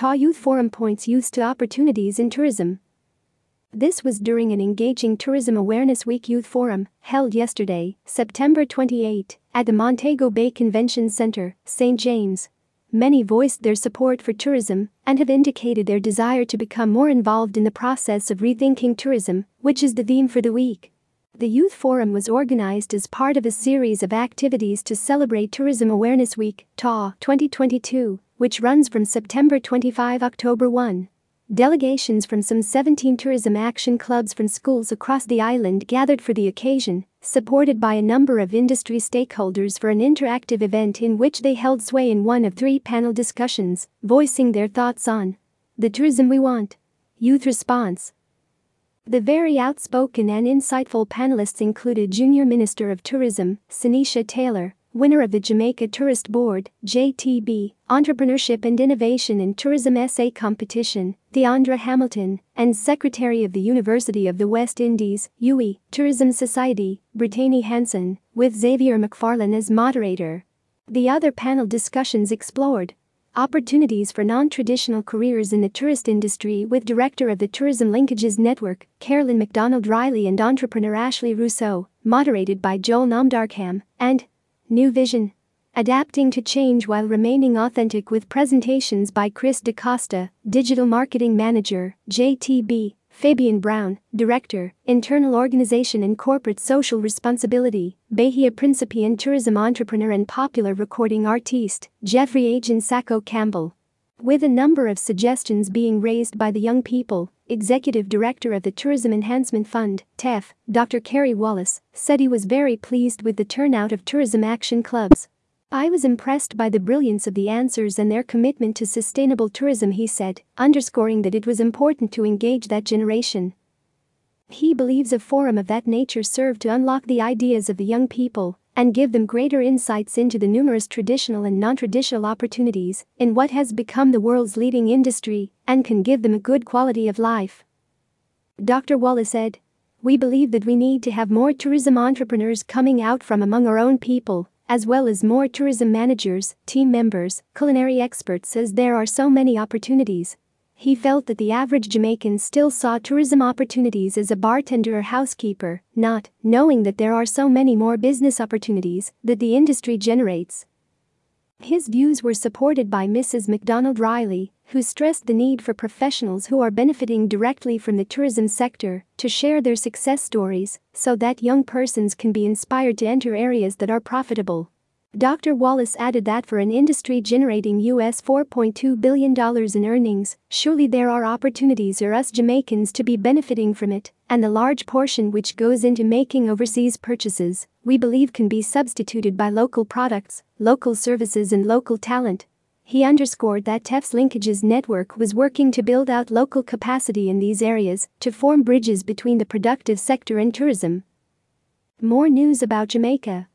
Ta Youth Forum points youth to opportunities in tourism. This was during an engaging Tourism Awareness Week Youth Forum, held yesterday, September 28, at the Montego Bay Convention Center, St. James. Many voiced their support for tourism and have indicated their desire to become more involved in the process of rethinking tourism, which is the theme for the week. The Youth Forum was organized as part of a series of activities to celebrate Tourism Awareness Week, TA 2022, which runs from September 25 October 1. Delegations from some 17 tourism action clubs from schools across the island gathered for the occasion, supported by a number of industry stakeholders for an interactive event in which they held sway in one of three panel discussions, voicing their thoughts on the tourism we want, youth response. The very outspoken and insightful panelists included Junior Minister of Tourism, Sinisha Taylor, winner of the Jamaica Tourist Board, JTB, Entrepreneurship and Innovation in Tourism Essay Competition, Deandra Hamilton, and Secretary of the University of the West Indies, UWI, Tourism Society, Brittany Hanson, with Xavier McFarlane as moderator. The other panel discussions explored opportunities for non-traditional careers in the tourist industry with director of the Tourism Linkages Network, Carolyn McDonald Riley and entrepreneur Ashley Rousseau, moderated by Joel Namdarkham, and New Vision. Adapting to change while remaining authentic with presentations by Chris DaCosta, Digital Marketing Manager, JTB, Fabian Brown, Director, Internal Organization and Corporate Social Responsibility, Bahia Principiant Tourism Entrepreneur and Popular Recording Artiste, Jeffrey Agent Sasco Campbell. With a number of suggestions being raised by the young people, Executive Director of the Tourism Enhancement Fund, TEF, Dr. Carey Wallace, said he was very pleased with the turnout of tourism action clubs. I was impressed by the brilliance of the answers and their commitment to sustainable tourism, he said, underscoring that it was important to engage that generation. He believes a forum of that nature served to unlock the ideas of the young people and give them greater insights into the numerous traditional and non-traditional opportunities in what has become the world's leading industry and can give them a good quality of life. Dr. Wallace said, We believe that we need to have more tourism entrepreneurs coming out from among our own people, as well as more tourism managers, team members, culinary experts as there are so many opportunities he felt that the average Jamaican still saw tourism opportunities as a bartender or housekeeper, not knowing that there are so many more business opportunities that the industry generates. His views were supported by Mrs. McDonald Riley, who stressed the need for professionals who are benefiting directly from the tourism sector to share their success stories so that young persons can be inspired to enter areas that are profitable. Dr. Wallace added that for an industry generating US $4.2 billion in earnings, surely there are opportunities for us Jamaicans to be benefiting from it, and the large portion which goes into making overseas purchases, we believe can be substituted by local products, local services, and local talent. He underscored that TEF's linkages network was working to build out local capacity in these areas to form bridges between the productive sector and tourism. More news about Jamaica.